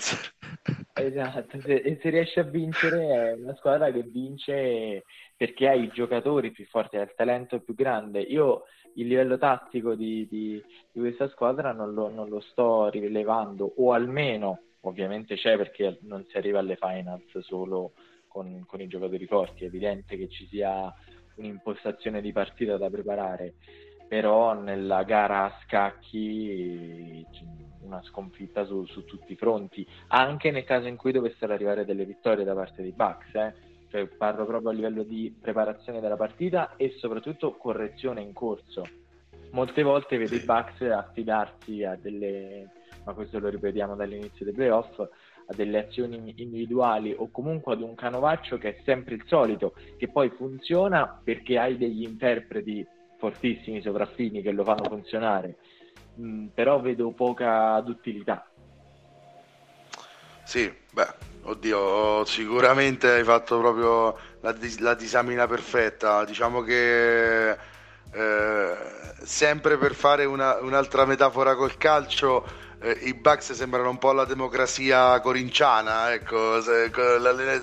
[LAUGHS] Esatto, se, e se riesce a vincere è una squadra che vince perché ha i giocatori più forti, ha il talento più grande. Io il livello tattico di, di, di questa squadra non lo, non lo sto rilevando, o almeno ovviamente c'è perché non si arriva alle finals solo con, con, i giocatori forti, è evidente che ci sia un'impostazione di partita da preparare, però nella gara a scacchi una sconfitta su, su tutti i fronti, anche nel caso in cui dovessero arrivare delle vittorie da parte dei Bucks, eh? cioè parlo proprio a livello di preparazione della partita e soprattutto correzione in corso. Molte volte vedo i Bucks affidarsi a delle ma questo lo ripetiamo dall'inizio dei playoff, a delle azioni individuali o comunque ad un canovaccio che è sempre il solito, che poi funziona perché hai degli interpreti fortissimi, sovraffini che lo fanno funzionare, mm, però vedo poca duttilità. Sì, beh, oddio, sicuramente hai fatto proprio la, la disamina perfetta. Diciamo che eh, sempre per fare una, un'altra metafora col calcio, eh, i Bucks sembrano un po' la democrazia corinciana, ecco, se,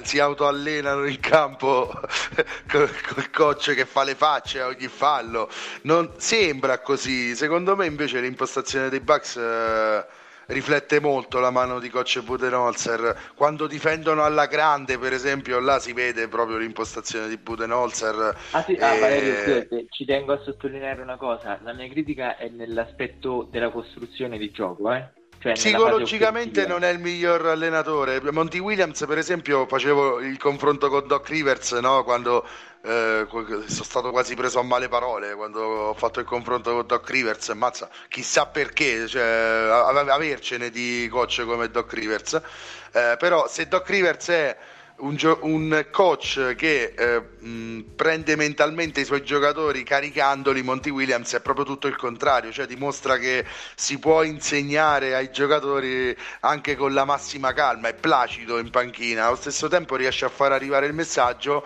si autoallenano in campo [LAUGHS] col, col coach che fa le facce a ogni fallo. Non sembra così, secondo me invece l'impostazione dei Bucks... Eh, riflette molto la mano di coach Budenholzer. Quando difendono alla grande per esempio là si vede proprio l'impostazione di Budenholzer. Ah, sì, e... ah, Valerio, ci tengo a sottolineare una cosa. La mia critica è nell'aspetto della costruzione di gioco eh? Cioè, Psicologicamente non è il miglior allenatore. Monty Williams, per esempio, facevo il confronto con Doc Rivers no? quando eh, sono stato quasi preso a male parole quando ho fatto il confronto con Doc Rivers. Mazza, chissà perché, cioè, avercene di coach come Doc Rivers. Eh, però, se Doc Rivers è un, gio- un coach che eh, mh, prende mentalmente i suoi giocatori caricandoli, Monty Williams è proprio tutto il contrario, cioè dimostra che si può insegnare ai giocatori anche con la massima calma, è placido in panchina, allo stesso tempo riesce a far arrivare il messaggio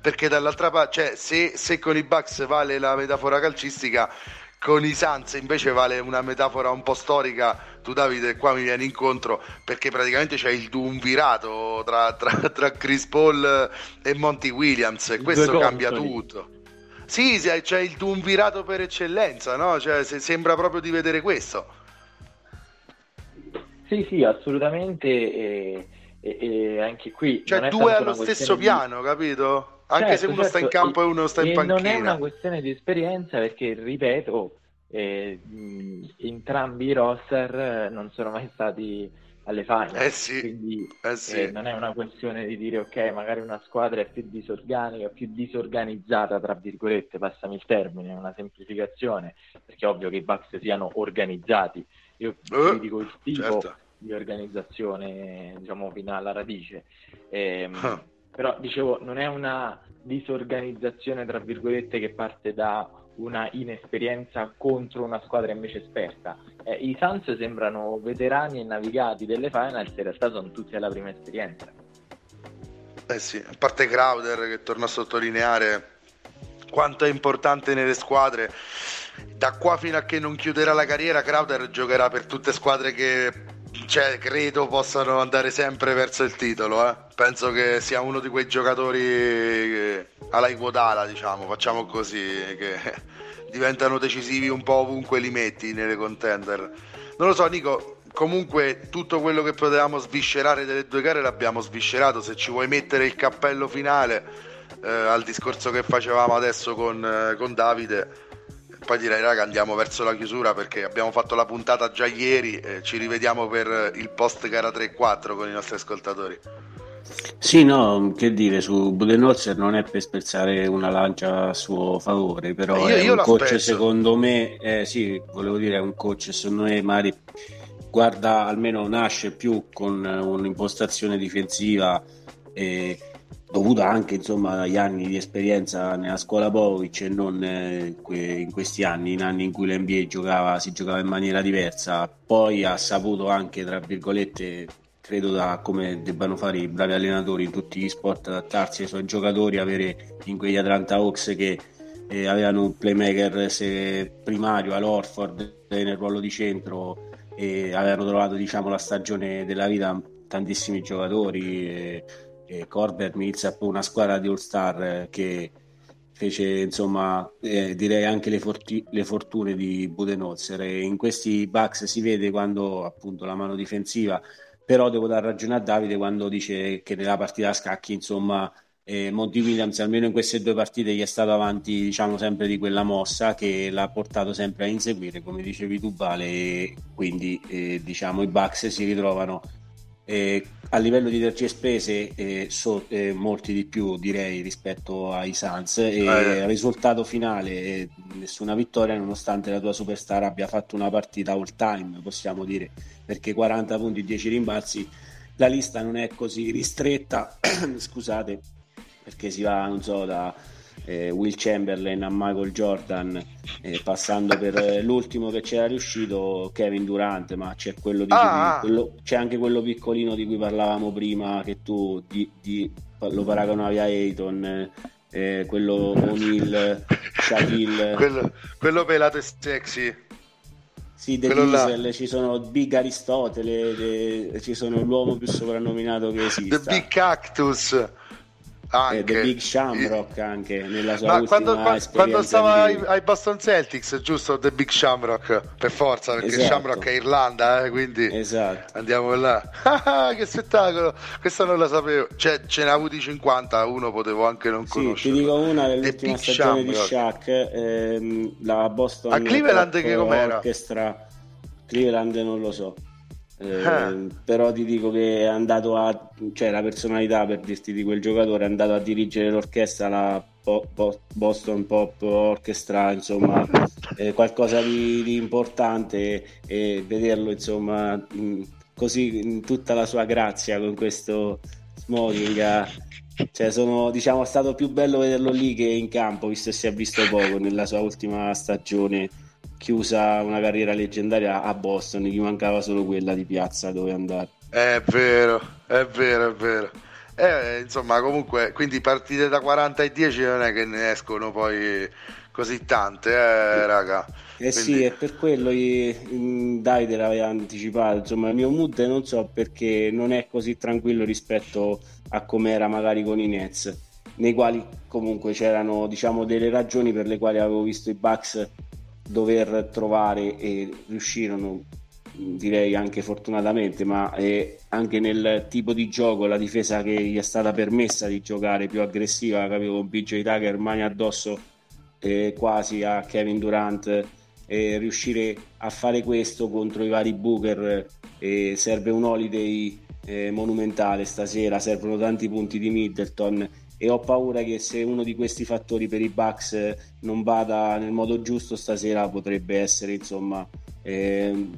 perché dall'altra parte, cioè se, se con i Bucks vale la metafora calcistica, con i Sans invece vale una metafora un po' storica. Tu, Davide, qua mi vieni incontro perché praticamente c'è il duumvirato tra, tra, tra Chris Paul e Monty Williams e questo cambia tutto. Sì, c'è il duumvirato per eccellenza, no? Cioè, sembra proprio di vedere questo. Sì, sì, assolutamente. E, e, e anche qui. Cioè, due allo stesso di... piano, capito? Anche certo, se uno certo. sta in certo. campo e uno sta in panchina. Non è una questione di esperienza perché, ripeto, eh, entrambi i roster non sono mai stati alle finals. Eh sì, quindi eh sì. Eh, non è una questione di dire ok, magari una squadra è più disorganica, più disorganizzata, tra virgolette, passami il termine, è una semplificazione, perché è ovvio che i Bucks siano organizzati. Io uh, dico il tipo certo. di organizzazione, diciamo, fino alla radice. Ehm, huh però dicevo non è una disorganizzazione tra virgolette che parte da una inesperienza contro una squadra invece esperta. Eh, I Suns sembrano veterani e navigati delle finals, in realtà sono tutti alla prima esperienza. Eh sì, a parte Crowder che torna a sottolineare quanto è importante nelle squadre. Da qua fino a che non chiuderà la carriera, Crowder giocherà per tutte squadre che cioè, credo possano andare sempre verso il titolo. Eh. Penso che sia uno di quei giocatori che, alla Iguodala, diciamo, facciamo così, che [LAUGHS] diventano decisivi un po' ovunque li metti nelle contender. Non lo so, Nico. Comunque tutto quello che potevamo sviscerare delle due gare l'abbiamo sviscerato. Se ci vuoi mettere il cappello finale eh, al discorso che facevamo adesso con, eh, con Davide, poi direi raga andiamo verso la chiusura perché abbiamo fatto la puntata già ieri e ci rivediamo per il post gara 3-4 con i nostri ascoltatori. Sì, no, che dire, su Budenholzer non è per spezzare una lancia a suo favore, però io, è io un coach spezzo. secondo me, eh, sì, volevo dire è un coach secondo me magari guarda, almeno nasce più con un'impostazione difensiva e dovuta anche insomma agli anni di esperienza nella scuola Povic e non eh, in questi anni, in anni in cui l'NBA giocava, si giocava in maniera diversa, poi ha saputo anche tra virgolette credo da come debbano fare i bravi allenatori in tutti gli sport, adattarsi ai suoi giocatori, avere in quegli Atlanta Hawks che eh, avevano un playmaker primario all'Orford nel ruolo di centro e avevano trovato diciamo, la stagione della vita tantissimi giocatori e, e Corbett Millsap una squadra di All Star che fece insomma eh, direi anche le, forti- le, fortune di Budenholzer. E in questi Bucks si vede quando appunto la mano difensiva. Però devo dar ragione a Davide quando dice che nella partita a scacchi insomma eh, Monty Williams almeno in queste due partite gli è stato avanti diciamo sempre di quella mossa che l'ha portato sempre a inseguire come dicevi tu Vale e quindi eh, diciamo i Bucks si ritrovano eh, a livello di energie spese eh, so, eh, molti di più direi rispetto ai Suns. E il eh. risultato finale eh, nessuna vittoria nonostante la tua superstar abbia fatto una partita all time possiamo dire. Perché 40 punti 10 rimbalzi la lista non è così ristretta. [CLEARS THROAT] Scusate perché si va non so da eh, Will Chamberlain a Michael Jordan, eh, passando per eh, l'ultimo che c'era riuscito Kevin Durant, ma c'è, quello di ah. quello, c'è anche quello piccolino di cui parlavamo prima che tu di, di, lo paragonavi a Ayton. Eh, quello O'Neill, Shaquille [LAUGHS] quello, quello pelato e sexy sì, The Diesel, ci sono Big Aristotele, de, ci sono l'uomo più soprannominato che esista. The Big Cactus anche. Eh, The Big Shamrock anche nella sua Ma quando, quando stava ai, ai, Boston Celtics giusto The Big Shamrock per forza perché esatto. Shamrock è Irlanda eh, quindi esatto. andiamo là ah, [LAUGHS] che spettacolo questa non la sapevo cioè ce ne ha avuti 50 uno potevo anche non sì, conoscere ti dico una dell'ultima stagione Shamrock. di Shaq ehm, la Boston a Cleveland che com'era? Orchestra Cleveland non lo so eh, ah. però ti dico che è andato a cioè la personalità per dirti di quel giocatore è andato a dirigere l'orchestra la po- po- Boston Pop Orchestra insomma eh, qualcosa di, di, importante e vederlo insomma mh, così in tutta la sua grazia con questo smoking eh. cioè sono diciamo stato più bello vederlo lì che in campo visto che si è visto poco nella sua ultima stagione chiusa una carriera leggendaria a Boston, gli mancava solo quella di piazza dove andare. È vero, è vero, è vero. Eh, insomma, comunque, quindi partite da 40 e 10 non è che ne escono poi così tante, eh, raga. Eh quindi... sì, è per quello che Davide l'aveva anticipato. Insomma, il mio mood non so perché non è così tranquillo rispetto a come era magari con i Nets, nei quali comunque c'erano diciamo delle ragioni per le quali avevo visto i Bucks dover trovare e riuscirono direi anche fortunatamente ma eh, anche nel tipo di gioco la difesa che gli è stata permessa di giocare più aggressiva capivo con BJ Tucker mani addosso eh, quasi a Kevin Durant eh, riuscire a fare questo contro i vari Booker eh, serve un holiday eh, monumentale. Stasera servono tanti punti di Middleton e ho paura che se uno di questi fattori per i Bucks non vada nel modo giusto stasera potrebbe essere insomma eh,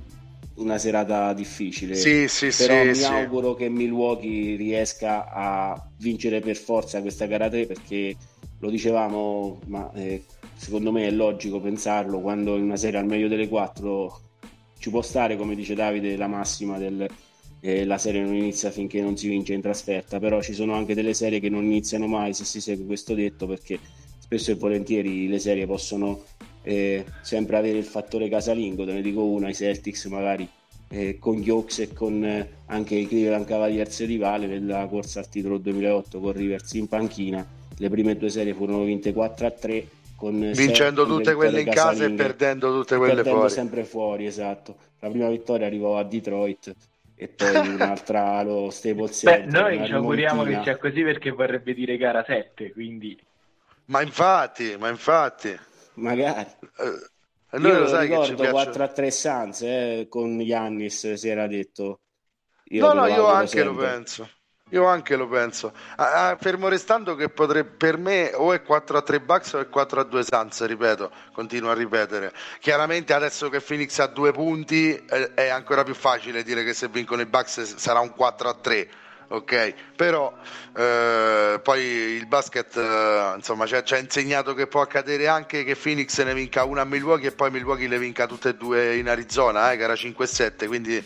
una serata difficile sì, sì, però sì, mi sì. auguro che Milwaukee riesca a vincere per forza questa gara 3 perché lo dicevamo ma eh, secondo me è logico pensarlo quando in una serie al meglio delle quattro ci può stare come dice Davide la massima del eh, la serie non inizia finché non si vince in trasferta, però ci sono anche delle serie che non iniziano mai se si segue questo detto perché spesso e volentieri le serie possono eh, sempre avere il fattore casalingo, te ne dico una, i Celtics magari eh, con gli Hawks e con eh, anche i Cleveland Cavaliers rivale nella corsa al titolo 2008 con Rivers in panchina, le prime due serie furono vinte 4 a 3 con vincendo tutte quelle in casa e perdendo tutte quelle perdendo fuori. sempre fuori, esatto. La prima vittoria arrivò a Detroit e poi un'altra lo Staples Beh, noi ci auguriamo che sia così perché vorrebbe dire gara 7 quindi. Ma infatti ma infatti. Magari. Eh, noi io lo sai ricordo che 4 a 3 Sans eh, con Yannis si era detto. Io no no io anche sempre. lo penso io anche lo penso. Ah, ah, fermo restando che potrebbe, per me o è 4 a 3 Bucks o è 4 a 2 Suns, ripeto, continuo a ripetere. Chiaramente adesso che Phoenix ha due punti è, è ancora più facile dire che se vincono i Bucks sarà un 4 a 3 ok? Però eh, poi il basket eh, insomma ci ha, insegnato che può accadere anche che Phoenix ne vinca una a Milwaukee e poi Milwaukee le vinca tutte e due in Arizona, eh, gara 5-7, quindi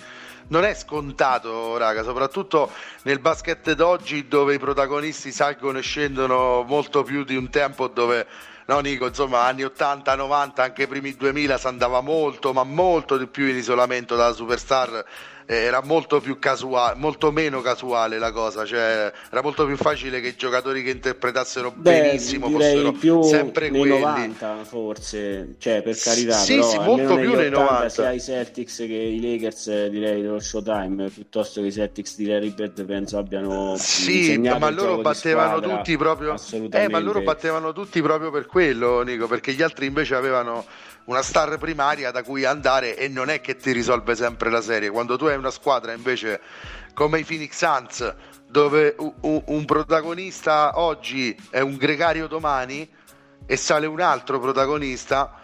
non è scontato, raga, soprattutto nel basket d'oggi dove i protagonisti salgono e scendono molto più di un tempo dove no Nico, insomma anni 80, 90, anche i primi 2000 si andava molto, ma molto di più in isolamento dalla superstar era molto più casuale, molto meno casuale la cosa, cioè era molto più facile che i giocatori che interpretassero Beh, benissimo fossero più sempre nei quelli. 90 forse, cioè per carità, Sì, però sì, molto più nei 80 90. sia i Celtics che i Lakers direi dello Showtime piuttosto che i Celtics di Larry Bird penso abbiano Sì, ma loro battevano squadra, tutti proprio. Eh, ma loro battevano tutti proprio per quello, Nico, perché gli altri invece avevano una star primaria da cui andare e non è che ti risolve sempre la serie. Quando tu hai una squadra invece come i Phoenix Suns, dove un protagonista oggi è un gregario domani e sale un altro protagonista.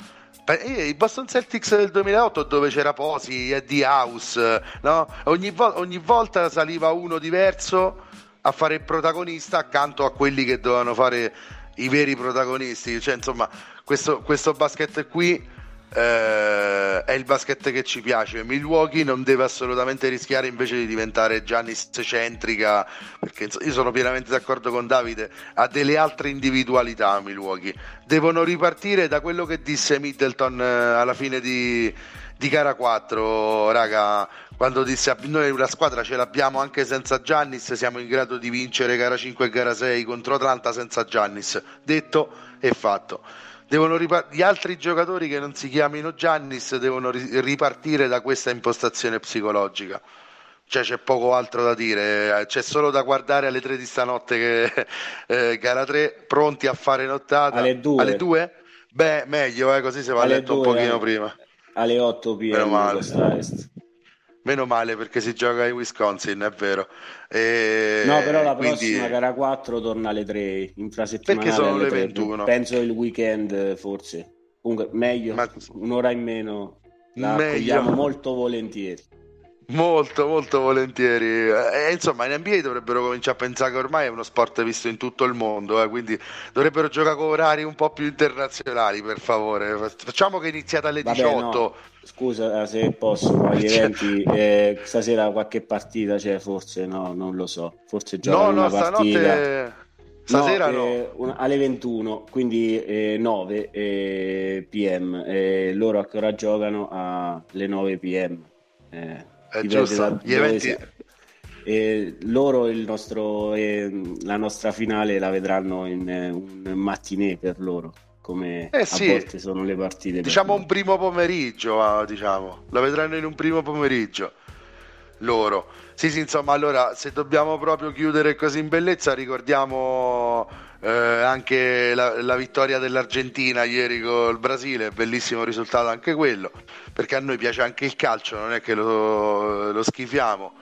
I Boston Celtics del 2008 dove c'era Posi, Eddie House, no? ogni, vo- ogni volta saliva uno diverso a fare il protagonista accanto a quelli che dovevano fare i veri protagonisti. Cioè, insomma, questo, questo basket qui eh, è il basket che ci piace. Milwaukee non deve assolutamente rischiare invece di diventare Giannis centrica, perché io sono pienamente d'accordo con Davide, ha delle altre individualità Milwaukee. Devono ripartire da quello che disse Middleton eh, alla fine di, di gara 4, raga, quando disse "Ah, noi una squadra ce l'abbiamo anche senza Giannis, siamo in grado di vincere gara 5 e gara 6 contro Atlanta senza Giannis. Detto e fatto. Devono ripar- gli altri giocatori che non si chiamino Giannis devono ri- ripartire da questa impostazione psicologica. Cioè c'è poco altro da dire, eh, c'è solo da guardare alle 3 di stanotte che [LAUGHS] eh, gara 3, pronti a fare nottata. Alle due. Alle 2? Beh, meglio, eh, così si va a letto un pochino eh. prima. alle 8 Meno pm. Meno male perché si gioca in Wisconsin, è vero. E No, però la quindi- prossima gara 4 torna alle 3, infrasettimanale Perché sono le 3. 21. Penso il weekend forse. Comunque meglio, Ma- un'ora in meno la Meglio. molto volentieri. Molto, molto volentieri. E insomma, in NBA dovrebbero cominciare a pensare che ormai è uno sport visto in tutto il mondo, eh, quindi dovrebbero giocare con orari un po' più internazionali, per favore. Facciamo che iniziate alle Vabbè, 18. no, scusa eh, se posso, ma gli [LAUGHS] Cioè- eventi eh, stasera qualche partita c'è, forse no, non lo so. Forse No, giocano no, una partita. stanotte. Stasera no. eh, una- alle 21, quindi eh, 9 eh, PM. eh, loro a che ora giocano? Alle 9 PM. Eh, Dipende giusto. Gli eventi. Eh, loro il nostro, eh, la nostra finale la vedranno in eh, un mattinè per loro, come Eh a sì. volte sono le partite. Diciamo un primo pomeriggio, ah, diciamo. La vedranno in un primo pomeriggio. Loro. Sì, sì, insomma, allora, se dobbiamo proprio chiudere così in bellezza, ricordiamo eh, anche la, la vittoria dell'Argentina ieri col Brasile, bellissimo risultato anche quello, perché a noi piace anche il calcio, non è che lo, lo schifiamo.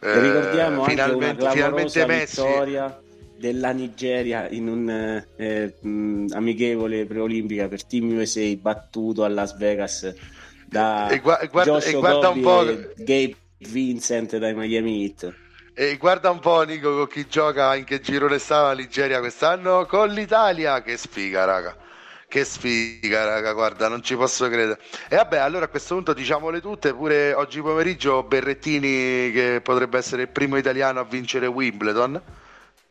Eh, ricordiamo anche finalmente, finalmente Messi. vittoria della Nigeria in un eh, mh, amichevole preolimpica per Team USA battuto a Las Vegas da E gua- e guarda- e guarda un po'- e Gabe Vincent dai Miami Heat. E guarda un po' Nico con chi gioca, in che girone stava la Nigeria quest'anno? Con l'Italia, che sfiga raga, che sfiga raga, guarda, non ci posso credere. E vabbè, allora a questo punto diciamole tutte, pure oggi pomeriggio Berrettini che potrebbe essere il primo italiano a vincere Wimbledon,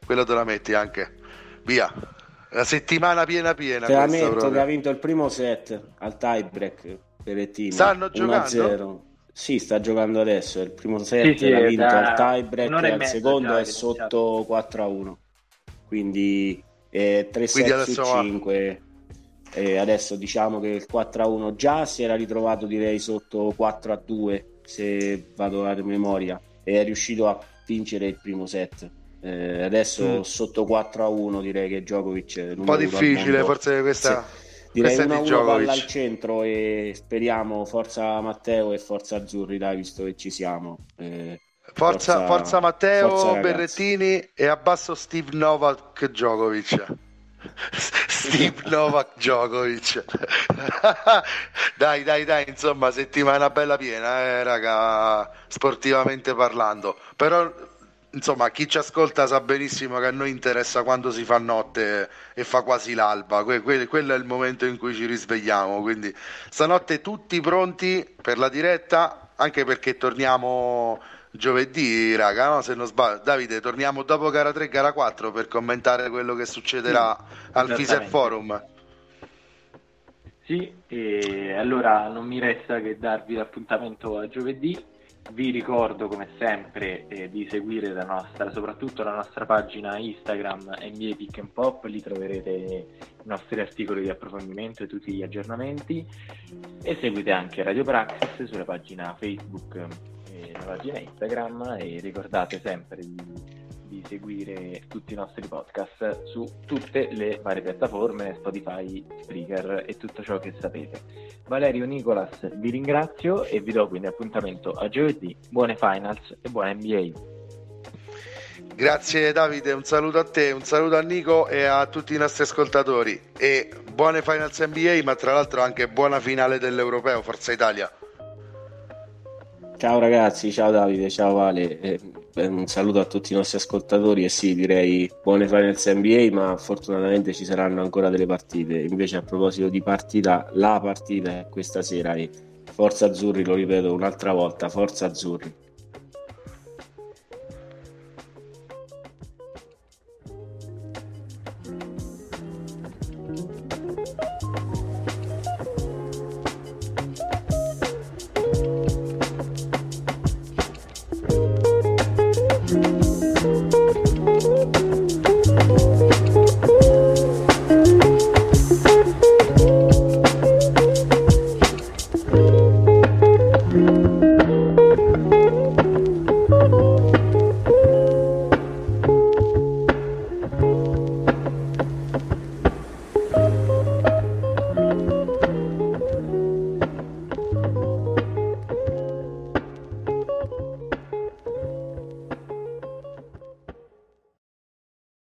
quello te la metti anche, via. La settimana piena piena Te la metto proprio. che ha vinto il primo set al tie break Perettini Stanno 1-0. Sì, sta giocando adesso. Il primo set Sì, sì, l'ha vinto da al tie break un'ora e al secondo è sotto 4 a 1. Quindi eh, 3 Quindi set su va. 5. E adesso diciamo che il 4 a 1 già si era ritrovato direi sotto 4 a 2 se vado a memoria e è riuscito a vincere il primo set. Eh, adesso Mm. sotto 4 a 1 direi che Djokovic è Un po' difficile, forse questa... Direi Questa è di 1-1 palla al centro e speriamo forza Matteo e forza Azzurri, dai, visto che ci siamo. Eh, Forza, Forza- forza Matteo forza. Berrettini e abbasso Steve Novak Djokovic. [LAUGHS] Steve Novak Djokovic. [LAUGHS] dai, dai, dai, insomma, settimana bella piena, eh, raga, sportivamente parlando. Però, insomma, chi ci ascolta sa benissimo che a noi interessa quando si fa notte e fa quasi l'alba. Que- que- quello è il momento in cui ci risvegliamo. Quindi, stanotte tutti pronti per la diretta anche perché torniamo giovedì, raga, no? se non sbaglio. Davide, torniamo dopo gara 3, gara 4 per commentare quello che succederà sì, al FISE Forum. Sì, e allora non mi resta che darvi l'appuntamento a giovedì. Vi ricordo come sempre eh, di seguire la nostra, soprattutto la nostra pagina Instagram NBA Pick and Pop, lì troverete i nostri articoli di approfondimento e tutti gli aggiornamenti. E seguite anche Radio Praxis sulla pagina Facebook e la pagina Instagram. E ricordate sempre di di seguire tutti i nostri podcast su tutte le varie piattaforme, Spotify, Spreaker e tutto ciò che sapete. Valerio Nicolas vi ringrazio e vi do quindi appuntamento a giovedì. Buone finals e buona NBA. Grazie Davide, un saluto a te, un saluto a Nico e a tutti i nostri ascoltatori e buone finals NBA, ma tra l'altro anche buona finale dell'Europeo, Forza Italia. Ciao ragazzi, ciao Davide, ciao Vale, eh, un saluto a tutti i nostri ascoltatori e sì, direi buone finals NBA, ma fortunatamente ci saranno ancora delle partite. Invece a proposito di partita, la partita è questa sera e Forza Azzurri, lo ripeto un'altra volta, Forza Azzurri.